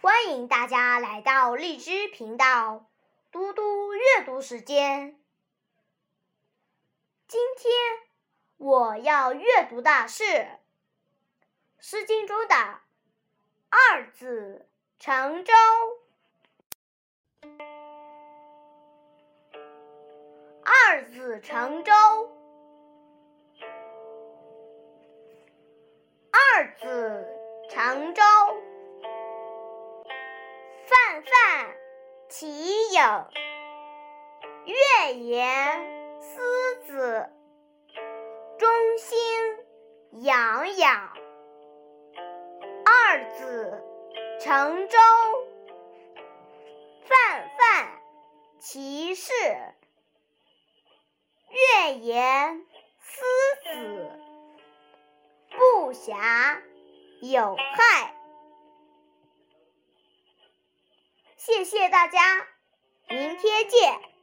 欢迎大家来到荔枝频道，嘟嘟阅读时间。今天我要阅读的是《诗经》中的“二子乘舟”。二子乘舟，二子乘舟。泛泛其影，月言思子，中心洋洋。二子乘舟，泛泛其事，月言思子，不暇有害。谢谢大家，明天见。